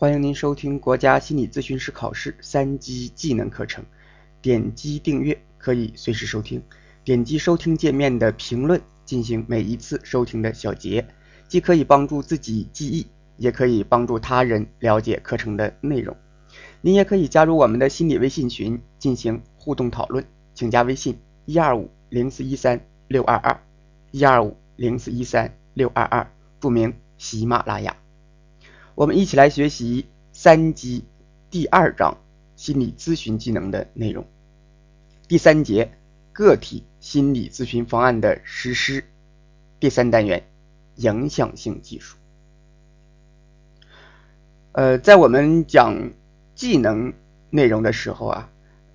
欢迎您收听国家心理咨询师考试三级技能课程。点击订阅可以随时收听，点击收听界面的评论进行每一次收听的小结，既可以帮助自己记忆，也可以帮助他人了解课程的内容。您也可以加入我们的心理微信群进行互动讨论，请加微信一二五零四一三六二二一二五零四一三六二二，注明喜马拉雅。我们一起来学习三级第二章心理咨询技能的内容。第三节个体心理咨询方案的实施。第三单元影响性技术。呃，在我们讲技能内容的时候啊，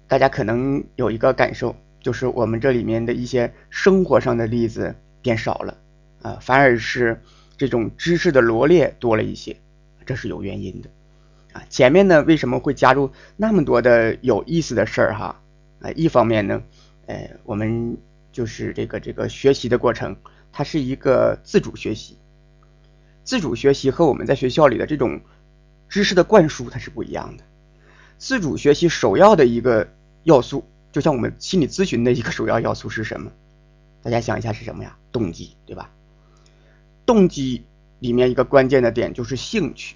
大家可能有一个感受，就是我们这里面的一些生活上的例子变少了啊，反而是这种知识的罗列多了一些。这是有原因的，啊，前面呢为什么会加入那么多的有意思的事儿哈？啊，一方面呢，呃，我们就是这个这个学习的过程，它是一个自主学习，自主学习和我们在学校里的这种知识的灌输它是不一样的。自主学习首要的一个要素，就像我们心理咨询的一个 首要要素是什么？大家想一下是什么呀？动机，对吧？动机。里面一个关键的点就是兴趣。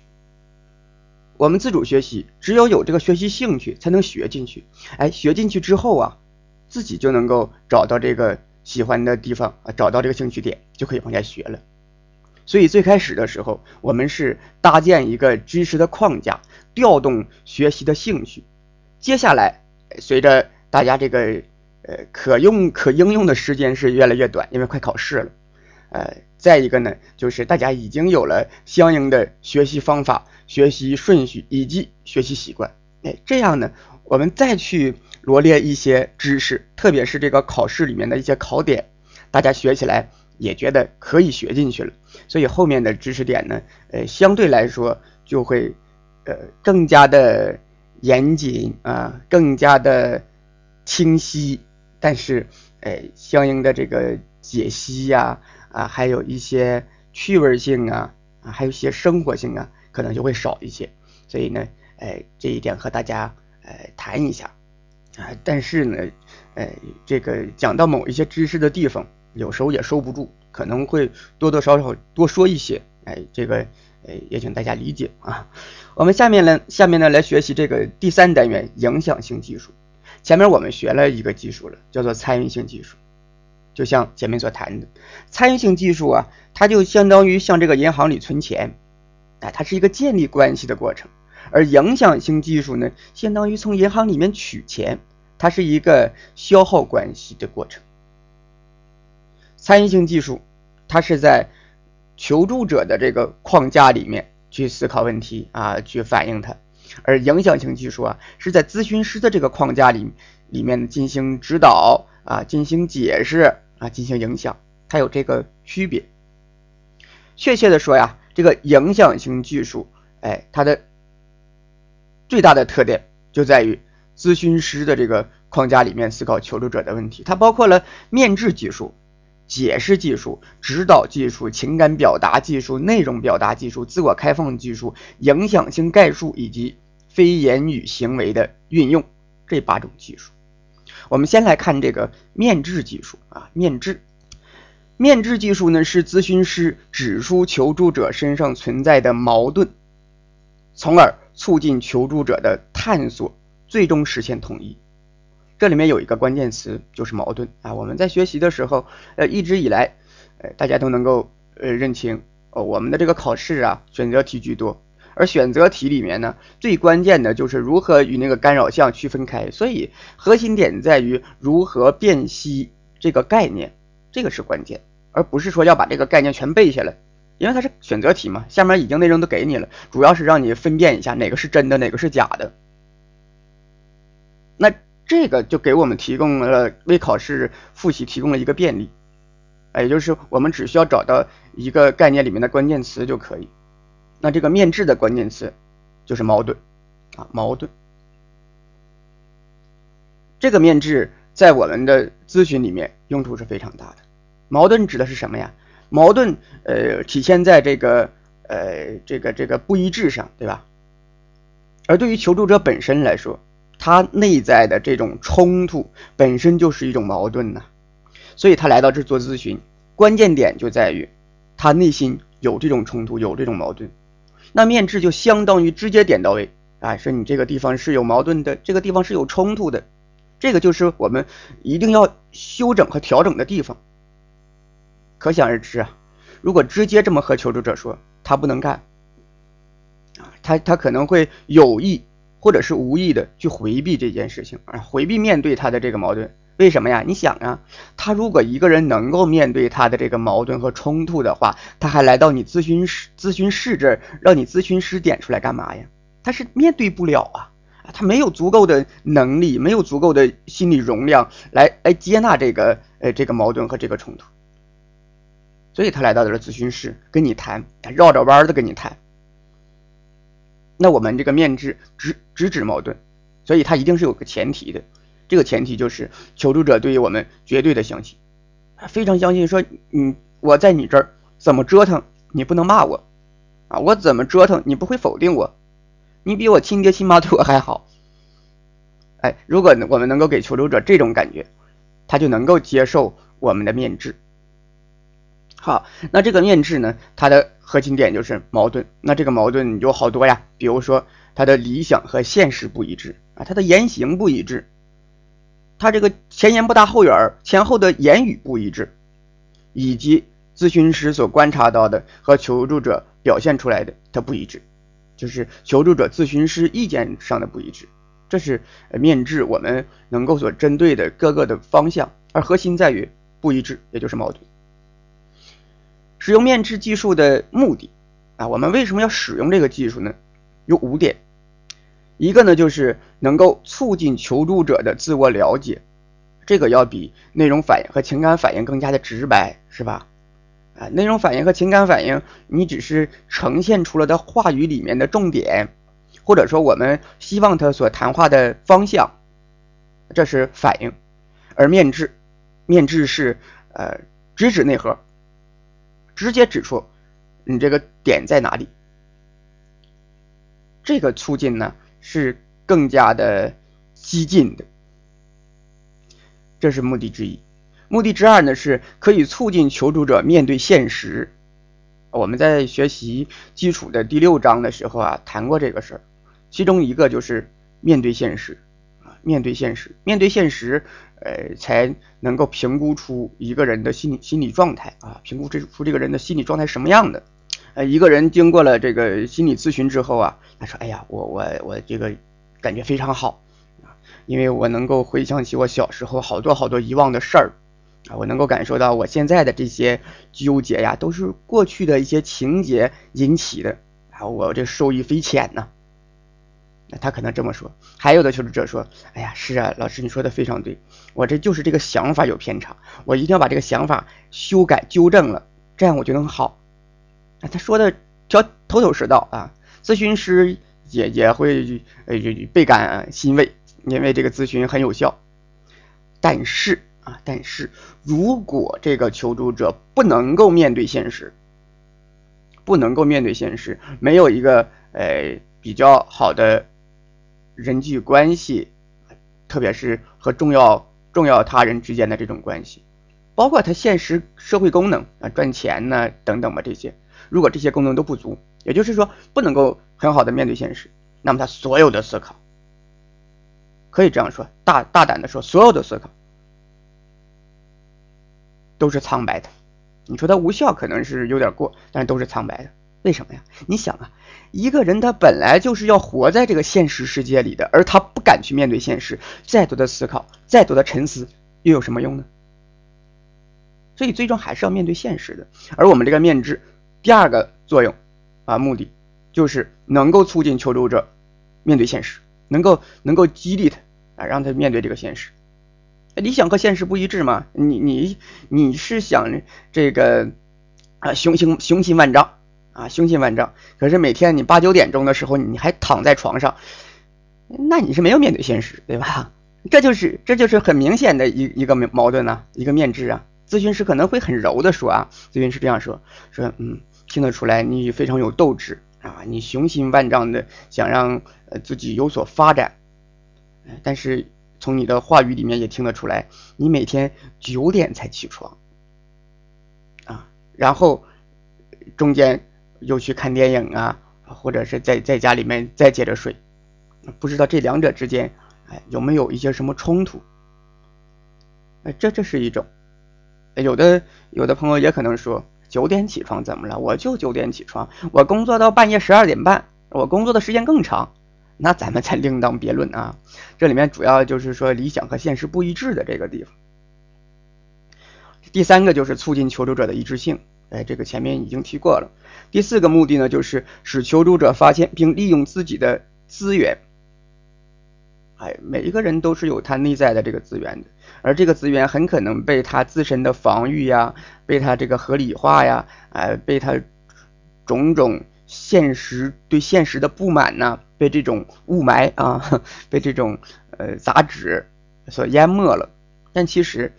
我们自主学习，只有有这个学习兴趣，才能学进去。哎，学进去之后啊，自己就能够找到这个喜欢的地方啊，找到这个兴趣点，就可以往下学了。所以最开始的时候，我们是搭建一个知识的框架，调动学习的兴趣。接下来，随着大家这个呃可用可应用的时间是越来越短，因为快考试了。呃，再一个呢，就是大家已经有了相应的学习方法、学习顺序以及学习习惯。哎，这样呢，我们再去罗列一些知识，特别是这个考试里面的一些考点，大家学起来也觉得可以学进去了。所以后面的知识点呢，呃，相对来说就会呃更加的严谨啊，更加的清晰。但是，呃，相应的这个解析呀。啊还有一些趣味性啊，啊，还有一些生活性啊，可能就会少一些。所以呢，哎，这一点和大家呃谈一下啊。但是呢，哎，这个讲到某一些知识的地方，有时候也收不住，可能会多多少少多说一些。哎，这个呃也请大家理解啊。我们下面呢，下面呢来学习这个第三单元影响性技术。前面我们学了一个技术了，叫做参与性技术。就像前面所谈的，参与性技术啊，它就相当于像这个银行里存钱，哎，它是一个建立关系的过程；而影响性技术呢，相当于从银行里面取钱，它是一个消耗关系的过程。参与性技术，它是在求助者的这个框架里面去思考问题啊，去反映它；而影响性技术啊，是在咨询师的这个框架里里面进行指导啊，进行解释。啊，进行影响，它有这个区别。确切的说呀，这个影响性技术，哎，它的最大的特点就在于咨询师的这个框架里面思考求助者的问题。它包括了面质技术、解释技术、指导技术、情感表达技术、内容表达技术、自我开放技术、影响性概述以及非言语行为的运用这八种技术。我们先来看这个面质技术啊，面质，面质技术呢是咨询师指出求助者身上存在的矛盾，从而促进求助者的探索，最终实现统一。这里面有一个关键词就是矛盾啊。我们在学习的时候，呃，一直以来，呃，大家都能够呃认清哦，我们的这个考试啊，选择题居多。而选择题里面呢，最关键的就是如何与那个干扰项区分开，所以核心点在于如何辨析这个概念，这个是关键，而不是说要把这个概念全背下来，因为它是选择题嘛，下面已经内容都给你了，主要是让你分辨一下哪个是真的，哪个是假的。那这个就给我们提供了为考试复习提供了一个便利，也就是我们只需要找到一个概念里面的关键词就可以。那这个面质的关键词就是矛盾啊，矛盾。这个面质在我们的咨询里面用处是非常大的。矛盾指的是什么呀？矛盾呃体现在这个呃这个这个不一致上，对吧？而对于求助者本身来说，他内在的这种冲突本身就是一种矛盾呐，所以他来到这做咨询，关键点就在于他内心有这种冲突，有这种矛盾。那面质就相当于直接点到位，啊，说你这个地方是有矛盾的，这个地方是有冲突的，这个就是我们一定要修整和调整的地方。可想而知啊，如果直接这么和求助者说，他不能干，啊，他他可能会有意。或者是无意的去回避这件事情啊，回避面对他的这个矛盾，为什么呀？你想啊，他如果一个人能够面对他的这个矛盾和冲突的话，他还来到你咨询室咨询室这儿，让你咨询师点出来干嘛呀？他是面对不了啊，他没有足够的能力，没有足够的心理容量来来接纳这个呃这个矛盾和这个冲突，所以他来到了咨询室跟你谈，绕着弯儿的跟你谈。那我们这个面质直直指矛盾，所以它一定是有个前提的，这个前提就是求助者对于我们绝对的相信，非常相信说，嗯，我在你这儿怎么折腾你不能骂我，啊，我怎么折腾你不会否定我，你比我亲爹亲妈对我还好，哎，如果我们能够给求助者这种感觉，他就能够接受我们的面质。好，那这个面质呢，它的。核心点就是矛盾，那这个矛盾有好多呀，比如说他的理想和现实不一致。啊，他的言行不一致，他这个前言不搭后语儿，前后的言语不一致，以及咨询师所观察到的和求助者表现出来的它不一致，就是求助者咨询师意见上的不一致，这是面质我们能够所针对的各个的方向，而核心在于不一致，也就是矛盾。使用面质技术的目的啊，我们为什么要使用这个技术呢？有五点，一个呢就是能够促进求助者的自我了解，这个要比内容反应和情感反应更加的直白，是吧？啊，内容反应和情感反应，你只是呈现出了的话语里面的重点，或者说我们希望他所谈话的方向，这是反应，而面质，面质是呃直指内核。直接指出你这个点在哪里，这个促进呢是更加的激进的，这是目的之一。目的之二呢是可以促进求助者面对现实。我们在学习基础的第六章的时候啊谈过这个事儿，其中一个就是面对现实啊，面对现实，面对现实。呃，才能够评估出一个人的心理心理状态啊，评估这出这个人的心理状态什么样的。呃，一个人经过了这个心理咨询之后啊，他说：“哎呀，我我我这个感觉非常好啊，因为我能够回想起我小时候好多好多遗忘的事儿啊，我能够感受到我现在的这些纠结呀，都是过去的一些情节引起的啊，我这受益匪浅呢。”那他可能这么说，还有的求助者说：“哎呀，是啊，老师你说的非常对，我这就是这个想法有偏差，我一定要把这个想法修改纠正了，这样我就能好。”啊，他说的条头头是道啊，咨询师也也会呃倍感欣慰，因为这个咨询很有效。但是啊，但是如果这个求助者不能够面对现实，不能够面对现实，没有一个呃比较好的。人际关系，特别是和重要重要他人之间的这种关系，包括他现实社会功能啊，赚钱呢等等吧这些，如果这些功能都不足，也就是说不能够很好的面对现实，那么他所有的思考，可以这样说，大大胆的说，所有的思考都是苍白的。你说他无效可能是有点过，但是都是苍白的。为什么呀？你想啊，一个人他本来就是要活在这个现实世界里的，而他不敢去面对现实，再多的思考，再多的沉思，又有什么用呢？所以最终还是要面对现实的。而我们这个面质，第二个作用啊，目的就是能够促进求助者面对现实，能够能够激励他啊，让他面对这个现实。理想和现实不一致嘛？你你你是想这个啊雄心雄心万丈？啊，雄心万丈，可是每天你八九点钟的时候，你还躺在床上，那你是没有面对现实，对吧？这就是这就是很明显的一一个矛盾呐，一个面质啊。咨询师可能会很柔的说啊，咨询师这样说说，嗯，听得出来你非常有斗志啊，你雄心万丈的想让呃自己有所发展，但是从你的话语里面也听得出来，你每天九点才起床，啊，然后中间又去看电影啊，或者是在在家里面再接着睡，不知道这两者之间哎有没有一些什么冲突？哎，这这是一种，有的有的朋友也可能说。九点起床怎么了？我就九点起床，我工作到半夜十二点半，我工作的时间更长，那咱们才另当别论啊。这里面主要就是说理想和现实不一致的这个地方。第三个就是促进求助者的一致性，哎，这个前面已经提过了。第四个目的呢，就是使求助者发现并利用自己的资源。哎，每一个人都是有他内在的这个资源的，而这个资源很可能被他自身的防御呀，被他这个合理化呀，哎，被他种种现实对现实的不满呐，被这种雾霾啊，被这种呃杂质所淹没了。但其实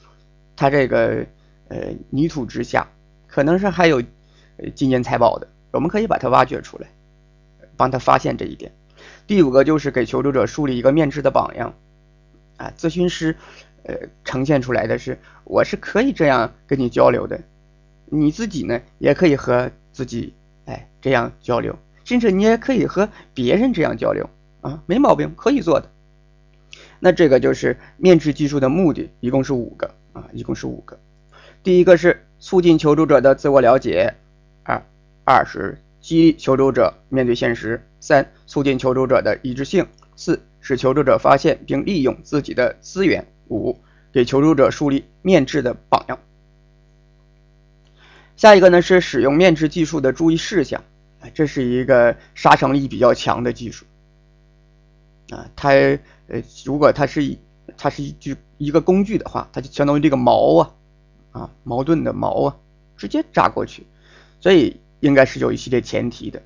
他这个呃泥土之下，可能是还有金银财宝的，我们可以把它挖掘出来，帮他发现这一点。第五个就是给求助者树立一个面质的榜样，啊，咨询师，呃，呈现出来的是我是可以这样跟你交流的，你自己呢也可以和自己哎这样交流，甚至你也可以和别人这样交流啊，没毛病，可以做的。那这个就是面质技术的目的，一共是五个啊，一共是五个。第一个是促进求助者的自我了解，二二是。激励求助者面对现实。三、促进求助者的一致性。四、使求助者发现并利用自己的资源。五、给求助者树立面质的榜样。下一个呢是使用面质技术的注意事项。这是一个杀伤力比较强的技术。啊，它呃，如果它是它是一句一个工具的话，它就相当于这个矛啊啊，矛盾的矛啊，直接扎过去。所以。应该是有一系列前提的。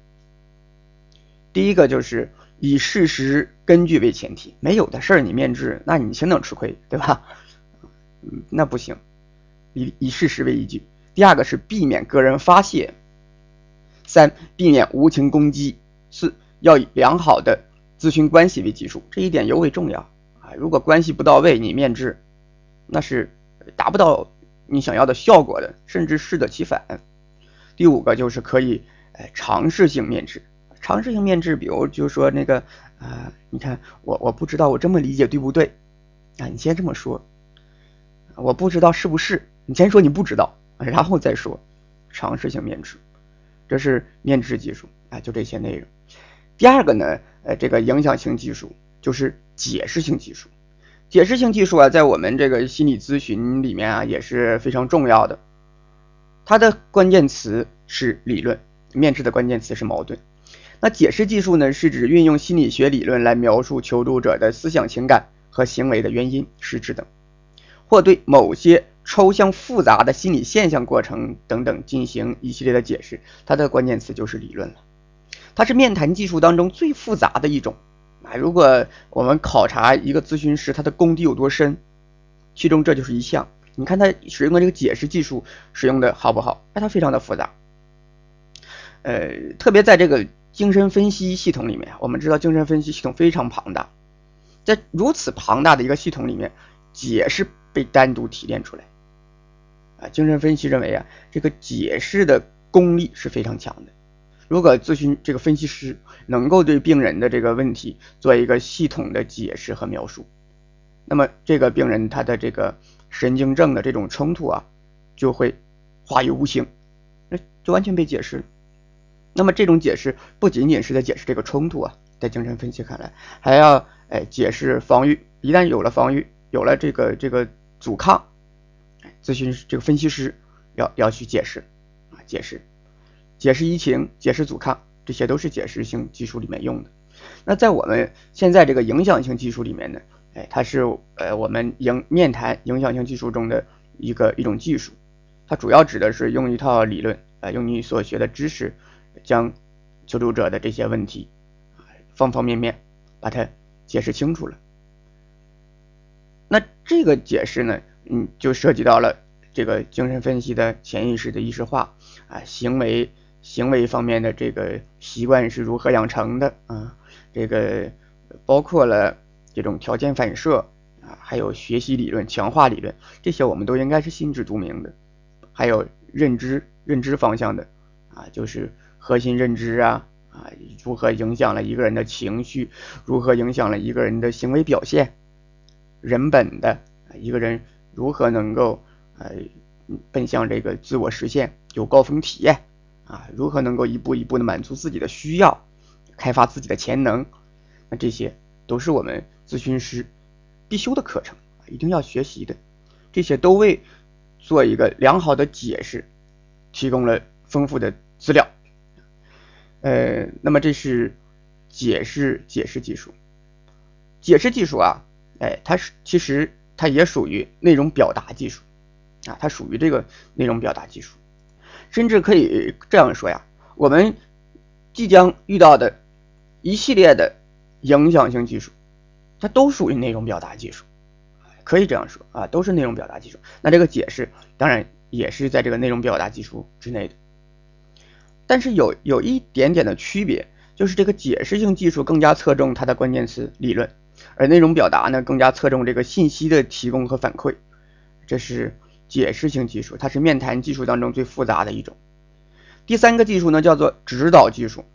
第一个就是以事实根据为前提，没有的事儿你面质，那你先能吃亏，对吧？嗯，那不行，以以事实为依据。第二个是避免个人发泄，三避免无情攻击，四要以良好的咨询关系为基础，这一点尤为重要啊！如果关系不到位，你面质，那是达不到你想要的效果的，甚至适得其反。第五个就是可以，呃，尝试性面质。尝试性面质，比如就说那个，啊，你看我我不知道我这么理解对不对？啊，你先这么说。我不知道是不是？你先说你不知道，然后再说。尝试性面质，这是面质技术啊，就这些内容。第二个呢，呃，这个影响性技术就是解释性技术。解释性技术啊，在我们这个心理咨询里面啊，也是非常重要的。它的关键词是理论，面质的关键词是矛盾。那解释技术呢，是指运用心理学理论来描述求助者的思想、情感和行为的原因、实质等，或对某些抽象复杂的心理现象、过程等等进行一系列的解释。它的关键词就是理论了。它是面谈技术当中最复杂的一种啊。如果我们考察一个咨询师他的功底有多深，其中这就是一项。你看他使用的这个解释技术使用的好不好？哎，它非常的复杂。呃，特别在这个精神分析系统里面，我们知道精神分析系统非常庞大，在如此庞大的一个系统里面，解释被单独提炼出来。啊，精神分析认为啊，这个解释的功力是非常强的。如果咨询这个分析师能够对病人的这个问题做一个系统的解释和描述，那么这个病人他的这个。神经症的这种冲突啊，就会化于无形，那就完全被解释了。那么这种解释不仅仅是在解释这个冲突啊，在精神分析看来，还要哎解释防御。一旦有了防御，有了这个这个阻抗，咨询这个分析师要要去解释啊，解释解释移情，解释阻抗，这些都是解释性技术里面用的。那在我们现在这个影响性技术里面呢？哎，它是呃我们影面谈影响性技术中的一个一种技术，它主要指的是用一套理论，呃，用你所学的知识，将求助者的这些问题，方方面面把它解释清楚了。那这个解释呢，嗯，就涉及到了这个精神分析的潜意识的意识化啊，行为行为方面的这个习惯是如何养成的啊，这个包括了这种条件反射啊，还有学习理论、强化理论，这些我们都应该是心知肚明的。还有认知、认知方向的啊，就是核心认知啊啊，如何影响了一个人的情绪，如何影响了一个人的行为表现，人本的一个人如何能够呃奔向这个自我实现，有高峰体验。啊，如何能够一步一步的满足自己的需要，开发自己的潜能？那这些都是我们咨询师必修的课程，一定要学习的。这些都为做一个良好的解释提供了丰富的资料。呃，那么这是解释解释技术。解释技术啊，哎，它是其实它也属于内容表达技术啊，它属于这个内容表达技术。甚至可以这样说呀，我们即将遇到的一系列的影响性技术，它都属于内容表达技术，可以这样说啊，都是内容表达技术。那这个解释当然也是在这个内容表达技术之内的，但是有有一点点的区别，就是这个解释性技术更加侧重它的关键词理论，而内容表达呢更加侧重这个信息的提供和反馈，这是。解释性技术，它是面谈技术当中最复杂的一种。第三个技术呢，叫做指导技术。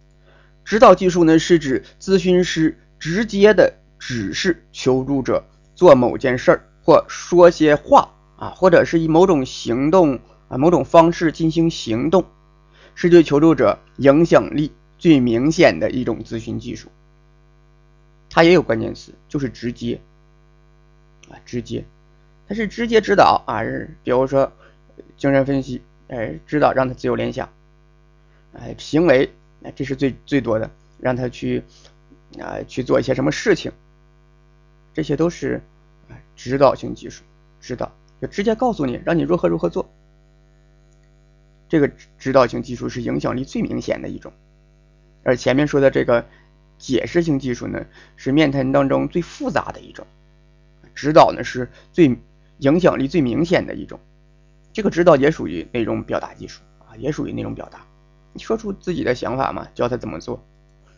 指导技术呢，是指咨询师直接的指示求助者做某件事儿，或说些话啊，或者是以某种行动啊、某种方式进行行动，是对求助者影响力最明显的一种咨询技术。它也有关键词，就是直接啊，直接。它是直接指导啊，比如说精神分析，哎，指导让他自由联想，哎，行为，哎这是最最多的，让他去啊去做一些什么事情，这些都是啊指导性技术，指导就直接告诉你，让你如何如何做。这个指导性技术是影响力最明显的一种，而前面说的这个解释性技术呢，是面谈当中最复杂的一种，指导呢是最。影响力最明显的一种，这个指导也属于内容表达技术啊，也属于内容表达。说出自己的想法嘛，教他怎么做。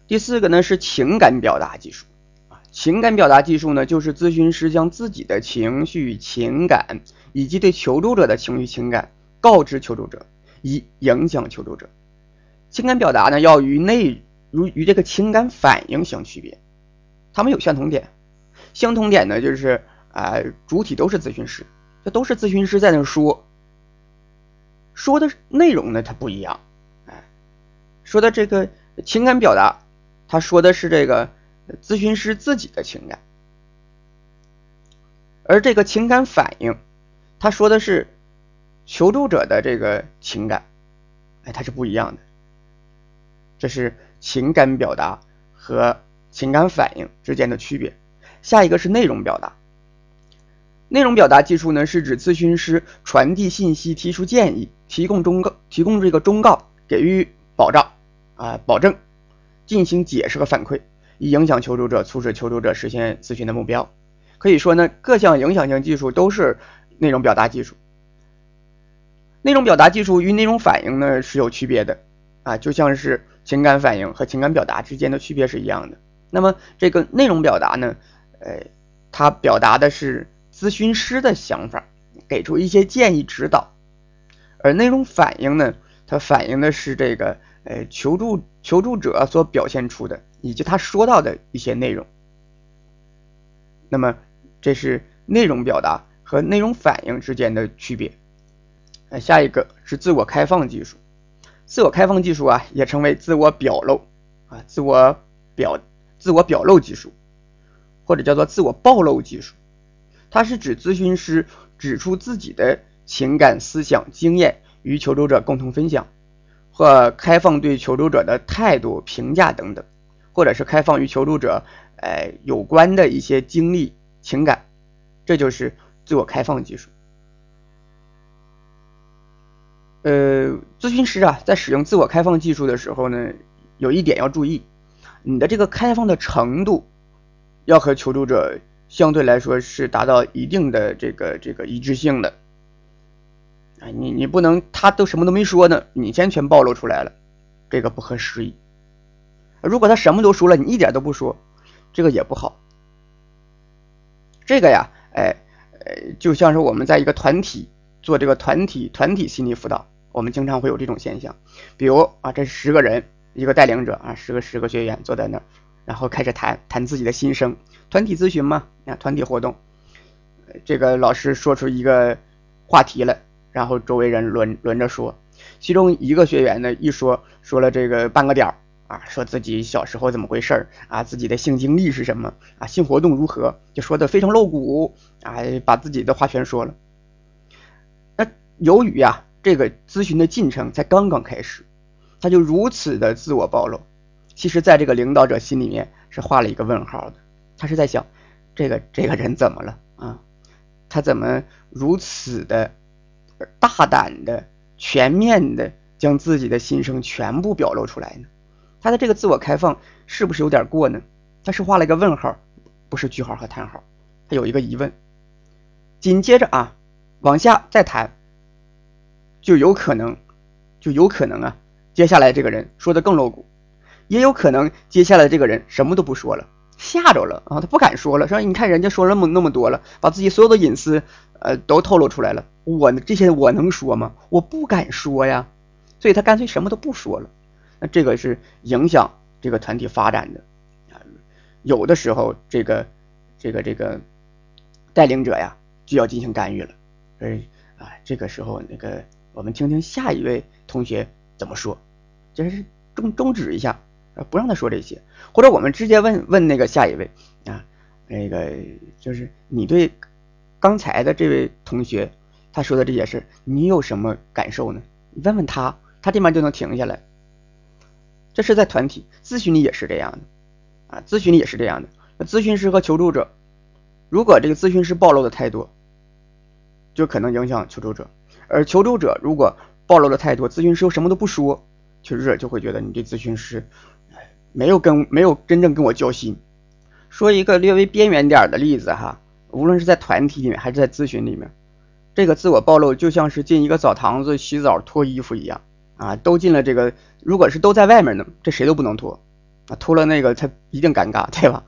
第四个呢是情感表达技术啊，情感表达技术呢就是咨询师将自己的情绪、情感以及对求助者的情绪、情感告知求助者，以影响求助者。情感表达呢要与内如与这个情感反应相区别，它们有相同点，相同点呢就是。啊，主体都是咨询师，这都是咨询师在那说，说的内容呢，它不一样。哎，说的这个情感表达，他说的是这个咨询师自己的情感，而这个情感反应，他说的是求助者的这个情感，哎，它是不一样的。这是情感表达和情感反应之间的区别。下一个是内容表达。内容表达技术呢，是指咨询师传递信息、提出建议、提供忠告、提供这个忠告、给予保障啊保证、进行解释和反馈，以影响求助者，促使求助者实现咨询的目标。可以说呢，各项影响性技术都是内容表达技术。内容表达技术与内容反应呢是有区别的啊，就像是情感反应和情感表达之间的区别是一样的。那么这个内容表达呢，呃，它表达的是。咨询师的想法，给出一些建议指导，而内容反应呢，它反映的是这个呃求助求助者所表现出的以及他说到的一些内容。那么这是内容表达和内容反应之间的区别。呃，下一个是自我开放技术，自我开放技术啊，也称为自我表露啊，自我表自我表露技术，或者叫做自我暴露技术。它是指咨询师指出自己的情感、思想、经验与求助者共同分享，或开放对求助者的态度评价等等，或者是开放与求助者呃有关的一些经历、情感，这就是自我开放技术。呃，咨询师啊，在使用自我开放技术的时候呢，有一点要注意，你的这个开放的程度要和求助者。相对来说是达到一定的这个这个一致性的，啊，你你不能他都什么都没说呢，你先全暴露出来了，这个不合时宜。如果他什么都说了，你一点都不说，这个也不好。这个呀，哎，呃，就像是我们在一个团体做这个团体团体心理辅导，我们经常会有这种现象。比如啊，这十个人，一个带领者啊，十个十个学员坐在那儿，然后开始谈谈自己的心声，团体咨询嘛，啊，团体活动。这个老师说出一个话题来，然后周围人轮轮着说。其中一个学员呢，一说说了这个半个点儿。啊，说自己小时候怎么回事儿啊，自己的性经历是什么啊，性活动如何，就说的非常露骨啊，把自己的话全说了。那由于啊，这个咨询的进程才刚刚开始，他就如此的自我暴露，其实在这个领导者心里面是画了一个问号的，他是在想，这个这个人怎么了啊？他怎么如此的大胆的、全面的将自己的心声全部表露出来呢？他的这个自我开放是不是有点过呢？他是画了一个问号，不是句号和叹号。他有一个疑问。紧接着啊，往下再谈，就有可能，就有可能啊，接下来这个人说的更露骨，也有可能接下来这个人什么都不说了，吓着了啊，他不敢说了，说你看人家说那么那么多了，把自己所有的隐私呃都透露出来了，我这些我能说吗？我不敢说呀，所以他干脆什么都不说了。那这个是影响这个团体发展的啊，有的时候这个这个这个带领者呀就要进行干预了，所以啊这个时候那个我们听听下一位同学怎么说，就是终终止一下，不让他说这些，或者我们直接问问那个下一位啊，那个就是你对刚才的这位同学他说的这些事你有什么感受呢？你问问他，他这边就能停下来。这是在团体咨询里也是这样的啊，咨询里也是这样的。咨询师和求助者，如果这个咨询师暴露的太多，就可能影响求助者；而求助者如果暴露的太多，咨询师又什么都不说，求助者就会觉得你这咨询师没有跟没有真正跟我交心。说一个略微边缘点的例子哈，无论是在团体里面还是在咨询里面，这个自我暴露就像是进一个澡堂子洗澡脱衣服一样。啊，都进了这个，如果是都在外面呢，这谁都不能脱，啊，脱了那个他一定尴尬，对吧？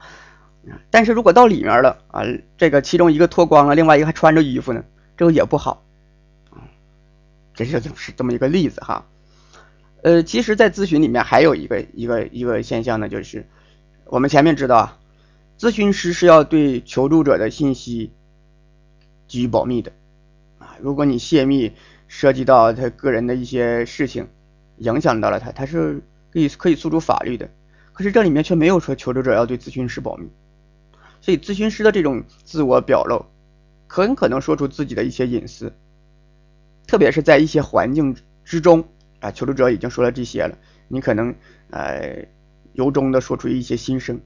但是如果到里面了，啊，这个其中一个脱光了，另外一个还穿着衣服呢，这个也不好，这就是这么一个例子哈。呃，其实，在咨询里面还有一个一个一个现象呢，就是我们前面知道啊，咨询师是要对求助者的信息给予保密的，啊，如果你泄密。涉及到他个人的一些事情，影响到了他，他是可以可以诉诸法律的。可是这里面却没有说求助者要对咨询师保密，所以咨询师的这种自我表露，很可能说出自己的一些隐私，特别是在一些环境之中啊，求助者已经说了这些了，你可能呃由衷的说出一些心声，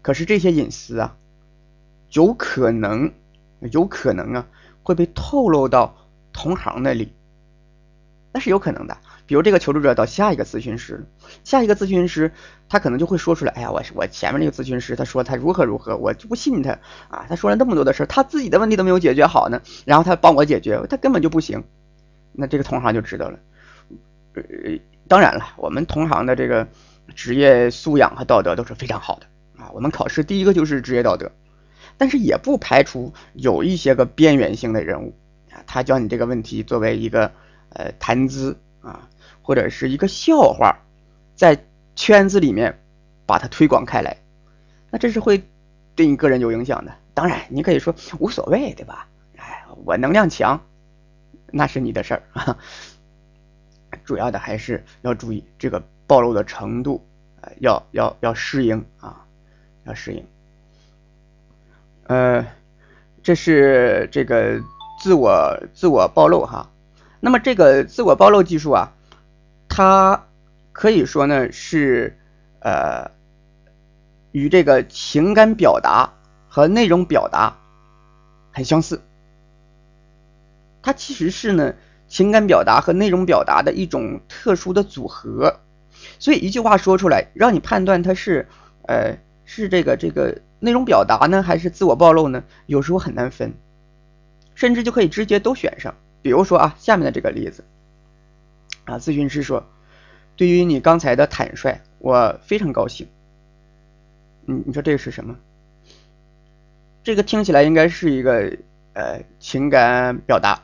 可是这些隐私啊，有可能有可能啊会被透露到。同行那里，那是有可能的。比如这个求助者到下一个咨询师，下一个咨询师他可能就会说出来：“哎呀，我我前面那个咨询师他说他如何如何，我就不信他啊！他说了那么多的事儿他自己的问题都没有解决好呢，然后他帮我解决，他根本就不行。”那这个同行就知道了。呃，当然了，我们同行的这个职业素养和道德都是非常好的啊。我们考试第一个就是职业道德，但是也不排除有一些个边缘性的人物。他教你这个问题作为一个呃谈资啊，或者是一个笑话，在圈子里面把它推广开来，那这是会对你个人有影响的。当然，你可以说无所谓，对吧？哎，我能量强，那是你的事儿啊。主要的还是要注意这个暴露的程度，呃，要要要适应啊，要适应。呃，这是这个。自我自我暴露哈，那么这个自我暴露技术啊，它可以说呢是呃与这个情感表达和内容表达很相似，它其实是呢情感表达和内容表达的一种特殊的组合，所以一句话说出来，让你判断它是呃是这个这个内容表达呢还是自我暴露呢，有时候很难分。甚至就可以直接都选上，比如说啊，下面的这个例子。啊，咨询师说，对于你刚才的坦率，我非常高兴。你你说这个是什么？这个听起来应该是一个呃情感表达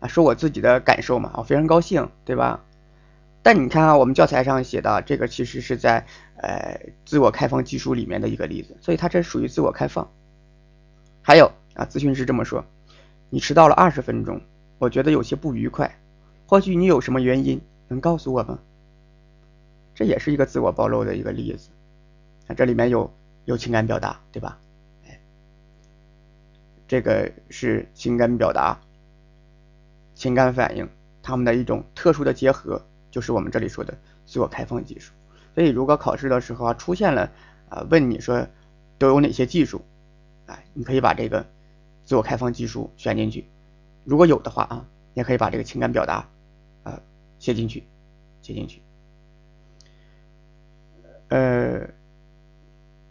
啊，说我自己的感受嘛，我非常高兴，对吧？但你看啊，我们教材上写的这个其实是在呃自我开放技术里面的一个例子，所以它这属于自我开放。还有啊，咨询师这么说：你迟到了二十分钟，我觉得有些不愉快，或许你有什么原因能告诉我吗？这也是一个自我暴露的一个例子啊，这里面有有情感表达，对吧？哎这个是情感表达、情感反应，它们的一种特殊的结合，就是我们这里说的自我开放技术。所以，如果考试的时候啊出现了啊问你说都有哪些技术，哎，你可以把这个自我开放技术选进去。如果有的话啊，也可以把这个情感表达啊写进去，写进去。呃，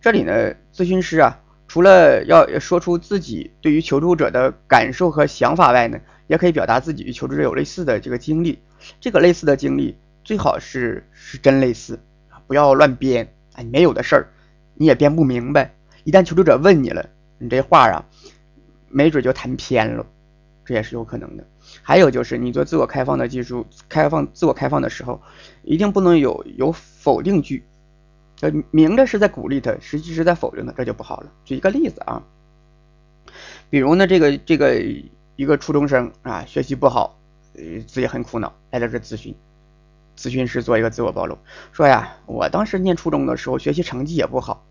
这里呢，咨询师啊。除了要说出自己对于求助者的感受和想法外呢，也可以表达自己与求助者有类似的这个经历。这个类似的经历最好是是真类似，不要乱编哎，没有的事儿你也编不明白。一旦求助者问你了，你这话啊，没准就谈偏了，这也是有可能的。还有就是你做自我开放的技术，开放自我开放的时候，一定不能有有否定句。呃，明着是在鼓励他，实际是在否定他，这就不好了。举一个例子啊，比如呢，这个这个一个初中生啊，学习不好，呃，自己很苦恼，来到这咨询，咨询师做一个自我暴露，说呀，我当时念初中的时候，学习成绩也不好，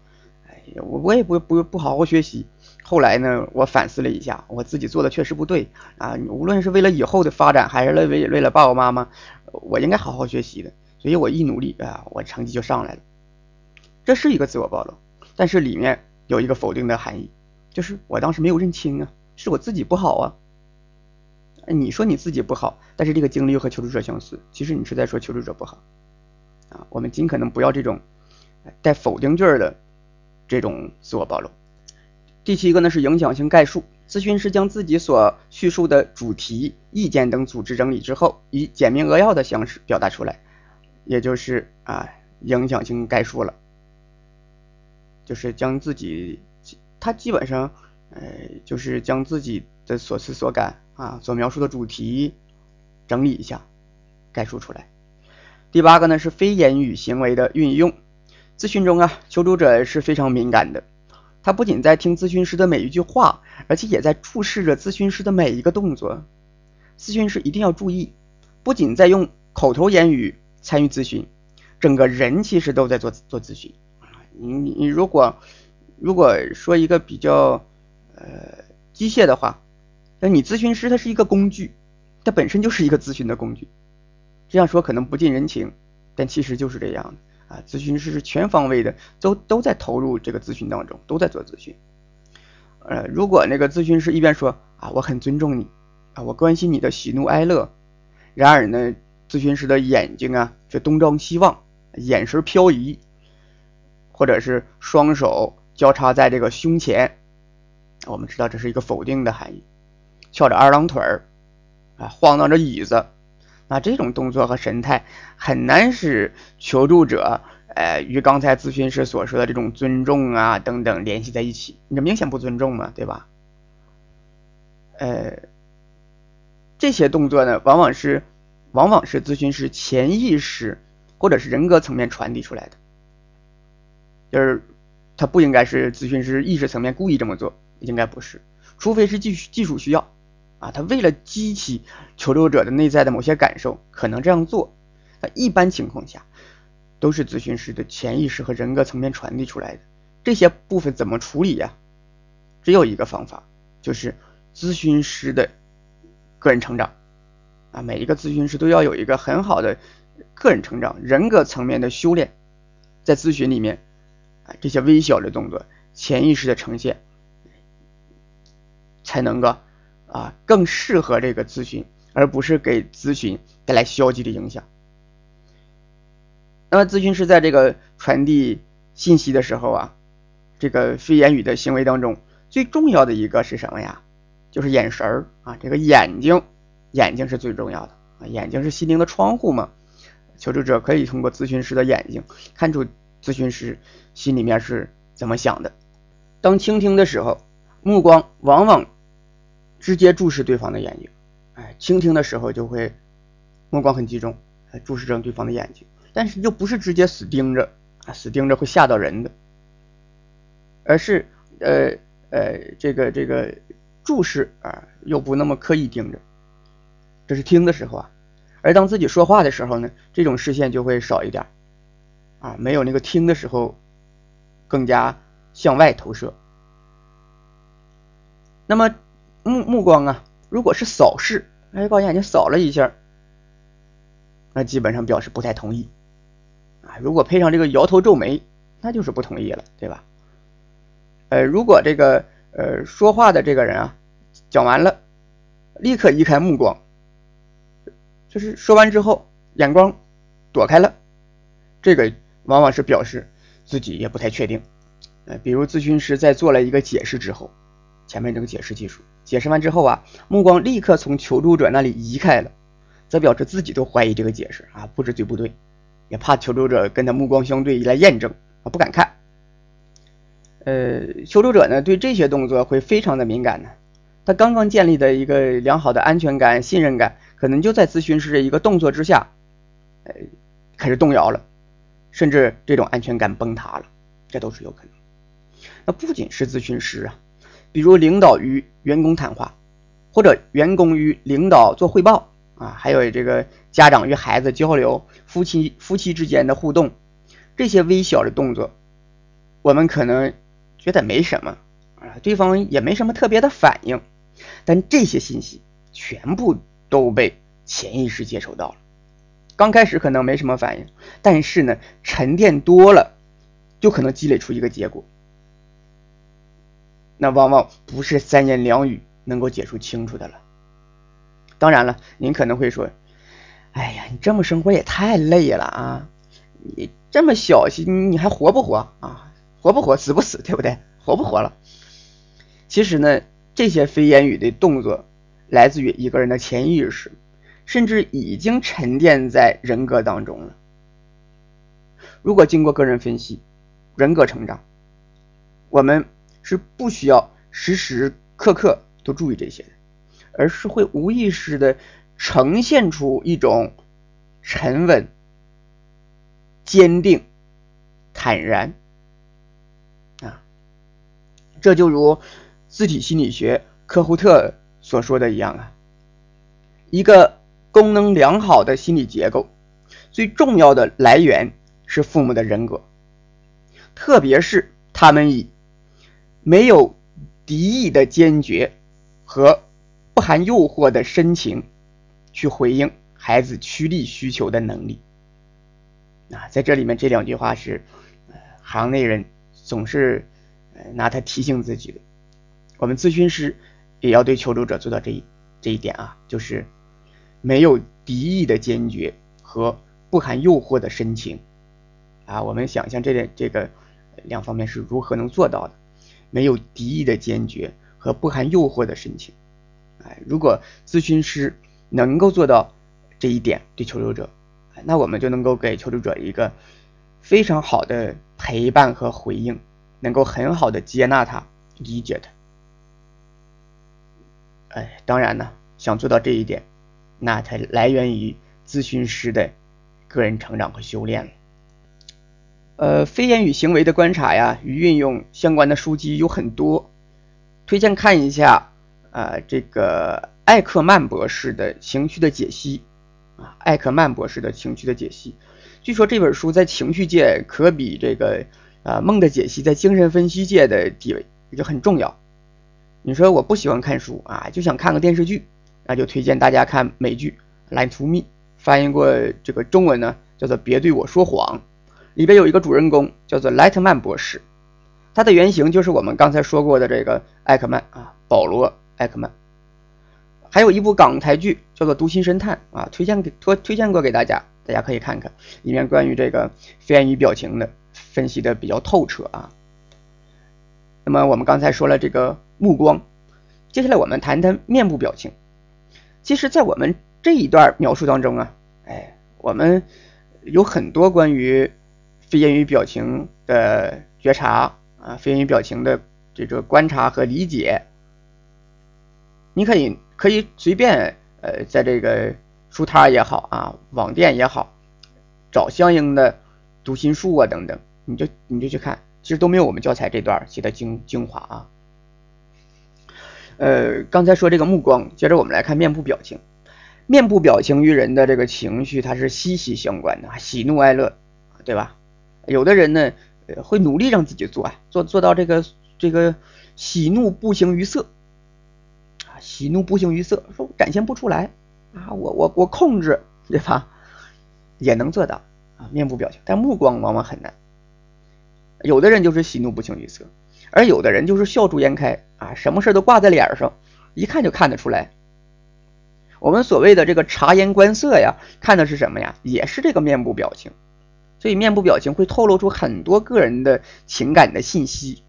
哎呀，我我也不不不好好学习，后来呢，我反思了一下，我自己做的确实不对啊，无论是为了以后的发展，还是为为了爸爸妈妈，我应该好好学习的，所以我一努力啊，我成绩就上来了。这是一个自我暴露，但是里面有一个否定的含义，就是我当时没有认清啊，是我自己不好啊。你说你自己不好，但是这个经历又和求助者相似，其实你是在说求助者不好啊。我们尽可能不要这种带否定句的这种自我暴露。第七个呢是影响性概述，咨询师将自己所叙述的主题、意见等组织整理之后，以简明扼要的形式表达出来，也就是啊影响性概述了。就是将自己，他基本上，呃，就是将自己的所思所感啊，所描述的主题整理一下，概述出来。第八个呢是非言语行为的运用。咨询中啊，求助者是非常敏感的，他不仅在听咨询师的每一句话，而且也在注视着咨询师的每一个动作。咨询师一定要注意，不仅在用口头言语参与咨询，整个人其实都在做做咨询。你你你如果如果说一个比较呃机械的话，那你咨询师他是一个工具，他本身就是一个咨询的工具。这样说可能不近人情，但其实就是这样的啊。咨询师是全方位的，都都在投入这个咨询当中，都在做咨询。呃，如果那个咨询师一边说啊我很尊重你啊，我关心你的喜怒哀乐，然而呢，咨询师的眼睛啊却东张西望，眼神飘移。或者是双手交叉在这个胸前，我们知道这是一个否定的含义。翘着二郎腿儿，啊，晃荡着椅子，那这种动作和神态很难使求助者，呃，与刚才咨询师所说的这种尊重啊等等联系在一起。你这明显不尊重嘛，对吧？呃，这些动作呢，往往是，往往是咨询师潜意识或者是人格层面传递出来的。就是他不应该是咨询师意识层面故意这么做，应该不是，除非是技术技术需要啊，他为了激起求助者的内在的某些感受，可能这样做。那一般情况下，都是咨询师的潜意识和人格层面传递出来的。这些部分怎么处理呀？只有一个方法，就是咨询师的个人成长啊，每一个咨询师都要有一个很好的个人成长、人格层面的修炼，在咨询里面。啊，这些微小的动作，潜意识的呈现，才能够啊更适合这个咨询，而不是给咨询带来消极的影响。那么，咨询师在这个传递信息的时候啊，这个非言语的行为当中，最重要的一个是什么呀？就是眼神儿啊，这个眼睛，眼睛是最重要的啊，眼睛是心灵的窗户嘛。求助者可以通过咨询师的眼睛看出咨询师心里面是怎么想的。当倾听的时候，目光往往直接注视对方的眼睛。哎，倾听的时候就会目光很集中，注视着对方的眼睛，但是又不是直接死盯着，死盯着会吓到人的，而是呃呃这个这个注视啊，又不那么刻意盯着，这是听的时候啊。而当自己说话的时候呢，这种视线就会少一点啊，没有那个听的时候更加向外投射。那么目目光啊，如果是扫视，哎，把眼睛扫了一下，那基本上表示不太同意啊。如果配上这个摇头皱眉，那就是不同意了，对吧？呃，如果这个呃说话的这个人啊讲完了，立刻移开目光。就是说完之后，眼光躲开了，这个往往是表示自己也不太确定。呃，比如咨询师在做了一个解释之后，前面这个解释技术解释完之后啊，目光立刻从求助者那里移开了，则表示自己都怀疑这个解释啊，不知对不对，也怕求助者跟他目光相对来验证啊，不敢看。呃，求助者呢对这些动作会非常的敏感呢，他刚刚建立的一个良好的安全感、信任感。可能就在咨询师的一个动作之下，呃，开始动摇了，甚至这种安全感崩塌了，这都是有可能。那不仅是咨询师啊，比如领导与员工谈话，或者员工与领导做汇报啊，还有这个家长与孩子交流，夫妻夫妻之间的互动，这些微小的动作，我们可能觉得没什么啊，对方也没什么特别的反应，但这些信息全部。都被潜意识接收到了，刚开始可能没什么反应，但是呢，沉淀多了，就可能积累出一个结果。那往往不是三言两语能够解释清楚的了。当然了，您可能会说：“哎呀，你这么生活也太累了啊！你这么小心，你还活不活啊？活不活？死不死？对不对？活不活了？”其实呢，这些非言语的动作。来自于一个人的潜意识，甚至已经沉淀在人格当中了。如果经过个人分析、人格成长，我们是不需要时时刻刻都注意这些的，而是会无意识的呈现出一种沉稳、坚定、坦然啊。这就如自体心理学科胡特。所说的一样啊，一个功能良好的心理结构，最重要的来源是父母的人格，特别是他们以没有敌意的坚决和不含诱惑的深情去回应孩子趋利需求的能力。啊，在这里面这两句话是行内人总是拿它提醒自己的，我们咨询师。也要对求助者做到这一这一点啊，就是没有敌意的坚决和不含诱惑的深情啊。我们想象这点这个两方面是如何能做到的？没有敌意的坚决和不含诱惑的深情。哎，如果咨询师能够做到这一点，对求助者，那我们就能够给求助者一个非常好的陪伴和回应，能够很好的接纳他，理解他。哎，当然呢，想做到这一点，那才来源于咨询师的个人成长和修炼了。呃，非言语行为的观察呀与运用相关的书籍有很多，推荐看一下啊，这个艾克曼博士的情绪的解析啊，艾克曼博士的情绪的解析，据说这本书在情绪界可比这个啊梦的解析在精神分析界的地位也就很重要。你说我不喜欢看书啊，就想看个电视剧，那就推荐大家看美剧《Lie to Me》，翻译过这个中文呢叫做《别对我说谎》，里边有一个主人公叫做莱特曼博士，他的原型就是我们刚才说过的这个艾克曼啊，保罗·艾克曼。还有一部港台剧叫做《读心神探》啊，推荐给推推荐过给大家，大家可以看看，里面关于这个非言语表情的分析的比较透彻啊。那么我们刚才说了这个。目光，接下来我们谈谈面部表情。其实，在我们这一段描述当中啊，哎，我们有很多关于非言语表情的觉察啊，非言语表情的这个观察和理解。你可以可以随便呃，在这个书摊也好啊，网店也好，找相应的读心术啊等等，你就你就去看，其实都没有我们教材这段写的精精华啊。呃，刚才说这个目光，接着我们来看面部表情。面部表情与人的这个情绪它是息息相关的，喜怒哀乐，对吧？有的人呢，会努力让自己做啊，做做到这个这个喜怒不形于色啊，喜怒不形于色，说我展现不出来啊，我我我控制，对吧？也能做到啊，面部表情，但目光往往很难。有的人就是喜怒不形于色，而有的人就是笑逐颜开啊，什么事都挂在脸上，一看就看得出来。我们所谓的这个察言观色呀，看的是什么呀？也是这个面部表情，所以面部表情会透露出很多个人的情感的信息。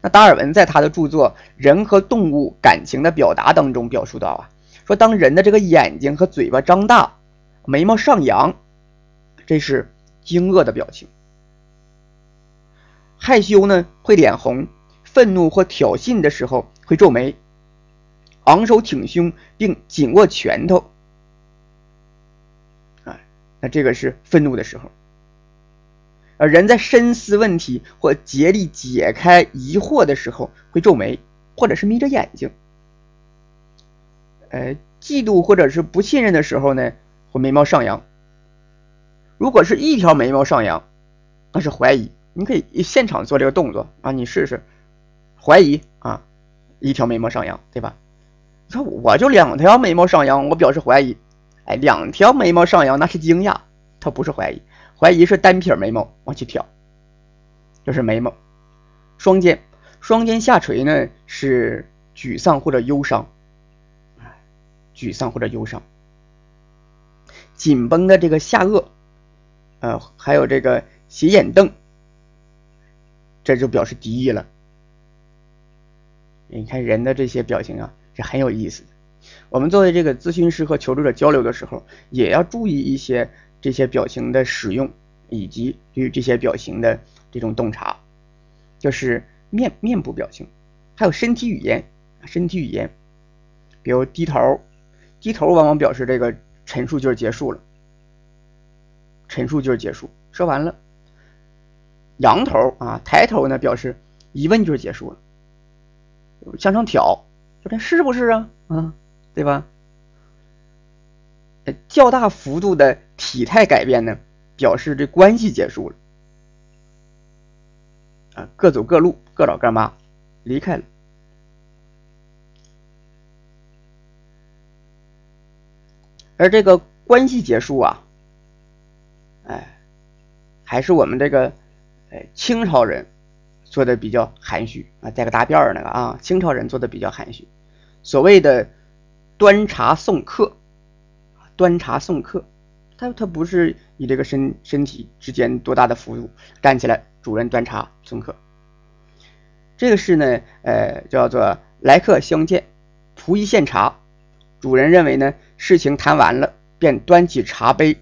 那达尔文在他的著作《人和动物感情的表达》当中表述到啊，说当人的这个眼睛和嘴巴张大，眉毛上扬，这是惊愕的表情；害羞呢会脸红，愤怒或挑衅的时候会皱眉。昂首挺胸并紧握拳头，啊，那这个是愤怒的时候。人在深思问题或竭力解开疑惑的时候，会皱眉或者是眯着眼睛。呃，嫉妒或者是不信任的时候呢，会眉毛上扬。如果是一条眉毛上扬，那是怀疑。你可以现场做这个动作啊，你试试，怀疑啊，一条眉毛上扬，对吧？说我就两条眉毛上扬，我表示怀疑。哎，两条眉毛上扬那是惊讶，它不是怀疑，怀疑是单撇眉毛往起挑，这是眉毛。双肩，双肩下垂呢是沮丧或者忧伤，沮丧或者忧伤。紧绷的这个下颚，呃，还有这个斜眼瞪，这就表示敌意了。你看人的这些表情啊。是很有意思的。我们作为这个咨询师和求助者交流的时候，也要注意一些这些表情的使用，以及对于这些表情的这种洞察，就是面面部表情，还有身体语言。身体语言，比如低头，低头往往表示这个陈述就是结束了，陈述就是结束，说完了。仰头啊，抬头呢表示疑问就是结束了，向上挑。就这是不是啊？啊，对吧？较大幅度的体态改变呢，表示这关系结束了。啊，各走各路，各找各妈，离开了。而这个关系结束啊，哎，还是我们这个哎清朝人。做的比较含蓄啊，带个大辫儿那个啊，清朝人做的比较含蓄。所谓的端茶送客，端茶送客，他他不是以这个身身体之间多大的幅度站起来，主人端茶送客。这个是呢，呃，叫做来客相见，仆役献茶，主人认为呢事情谈完了，便端起茶杯，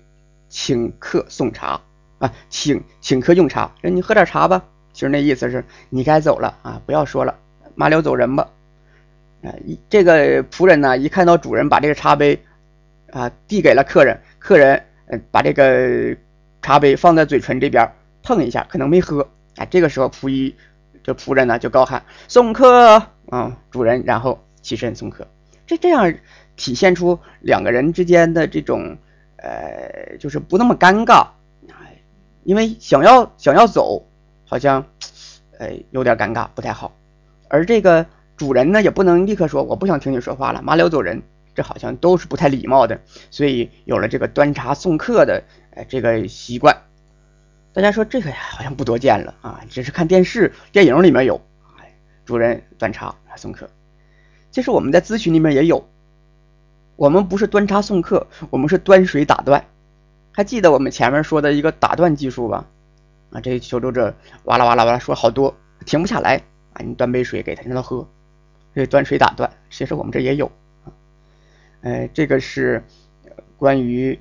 请客送茶啊，请请客用茶，说你喝点茶吧。其实那意思是你该走了啊，不要说了，麻溜走人吧。啊，一这个仆人呢，一看到主人把这个茶杯啊递给了客人，客人呃把这个茶杯放在嘴唇这边碰一下，可能没喝啊。这个时候仆役这仆人呢就高喊送客啊，主人然后起身送客。这这样体现出两个人之间的这种呃，就是不那么尴尬因为想要想要走。好像，呃，有点尴尬，不太好。而这个主人呢，也不能立刻说我不想听你说话了，麻溜走人，这好像都是不太礼貌的。所以有了这个端茶送客的，呃，这个习惯。大家说这个呀，好像不多见了啊，只是看电视、电影里面有，主人端茶送客。其实我们在咨询里面也有，我们不是端茶送客，我们是端水打断。还记得我们前面说的一个打断技术吧？啊，这求助者哇啦哇啦哇啦说好多，停不下来啊！你端杯水给他，让他喝，这端水打断。其实我们这也有哎，这个是关于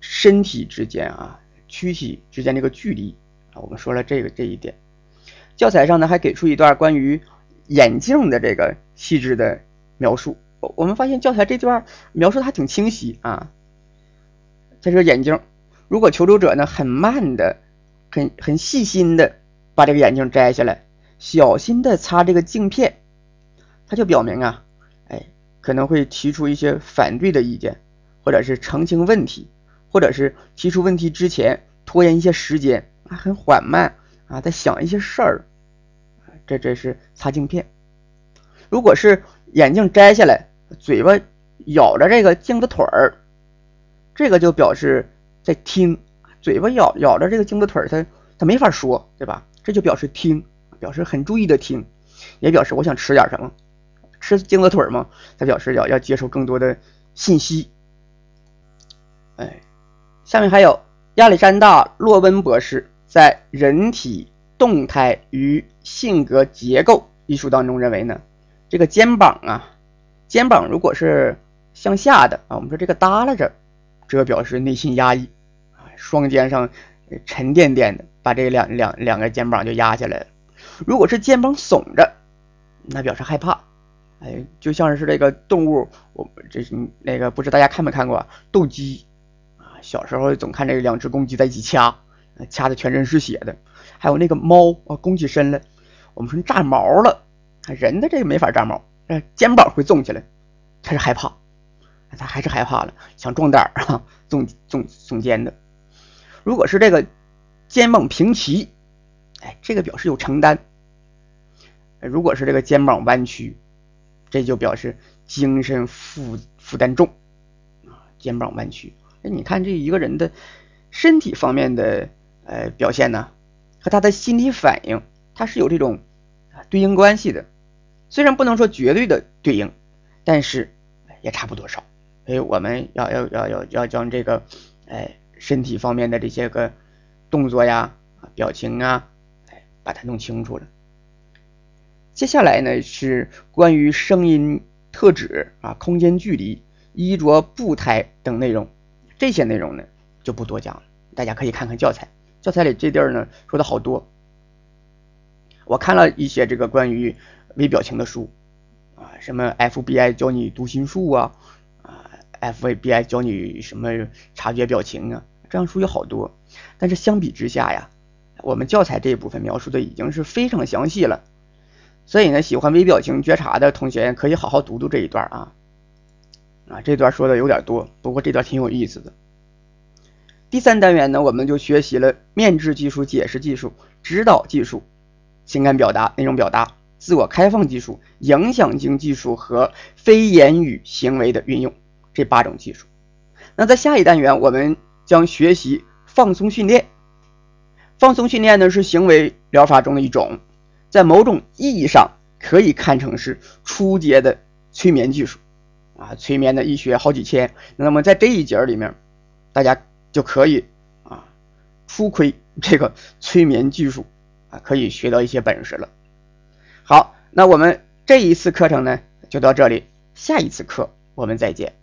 身体之间啊，躯体之间这个距离啊，我们说了这个这一点。教材上呢还给出一段关于眼镜的这个细致的描述。我们发现教材这段描述还挺清晰啊。在这个眼镜，如果求助者呢很慢的、很很细心的把这个眼镜摘下来，小心的擦这个镜片，它就表明啊，可能会提出一些反对的意见，或者是澄清问题，或者是提出问题之前拖延一些时间，很缓慢啊，在想一些事儿。这这是擦镜片。如果是眼镜摘下来，嘴巴咬着这个镜子腿儿，这个就表示在听。嘴巴咬咬着这个镜子腿儿，他他没法说，对吧？这就表示听，表示很注意的听，也表示我想吃点什么，吃镜子腿儿吗？他表示要要接受更多的信息。哎，下面还有亚历山大·洛温博士在人体。动态与性格结构一书当中认为呢，这个肩膀啊，肩膀如果是向下的啊，我们说这个耷拉着，这表示内心压抑啊，双肩上沉甸甸的，把这两两两个肩膀就压下来了。如果是肩膀耸着，那表示害怕，哎，就像是这个动物，我这是那个不知大家看没看过斗鸡啊？小时候总看这两只公鸡在一起掐，掐的全身是血的。还有那个猫啊，弓起身来，我们说炸毛了，人的这个没法炸毛，肩膀会纵起来，他是害怕，他还是害怕了，想壮胆儿啊，纵纵耸肩的。如果是这个肩膀平齐，哎，这个表示有承担；如果是这个肩膀弯曲，这就表示精神负负担重啊，肩膀弯曲。哎，你看这一个人的身体方面的呃表现呢？和他的心理反应，它是有这种对应关系的，虽然不能说绝对的对应，但是也差不多少。所以我们要要要要要将这个，哎，身体方面的这些个动作呀、表情啊，哎，把它弄清楚了。接下来呢是关于声音特质啊、空间距离、衣着步态等内容，这些内容呢就不多讲了，大家可以看看教材。教材里这地儿呢说的好多，我看了一些这个关于微表情的书啊，什么 FBI 教你读心术啊，啊 FBI 教你什么察觉表情啊，这样书有好多。但是相比之下呀，我们教材这一部分描述的已经是非常详细了。所以呢，喜欢微表情觉察的同学可以好好读读这一段啊，啊这段说的有点多，不过这段挺有意思的。第三单元呢，我们就学习了面质技术、解释技术、指导技术、情感表达、内容表达、自我开放技术、影响性技术和非言语行为的运用这八种技术。那在下一单元，我们将学习放松训练。放松训练呢是行为疗法中的一种，在某种意义上可以看成是初阶的催眠技术啊。催眠的医学好几千，那么在这一节里面，大家。就可以啊，初窥 这个催眠技术啊，可以学到一些本事了。好，那我们这一次课程呢就到这里，下一次课我们再见。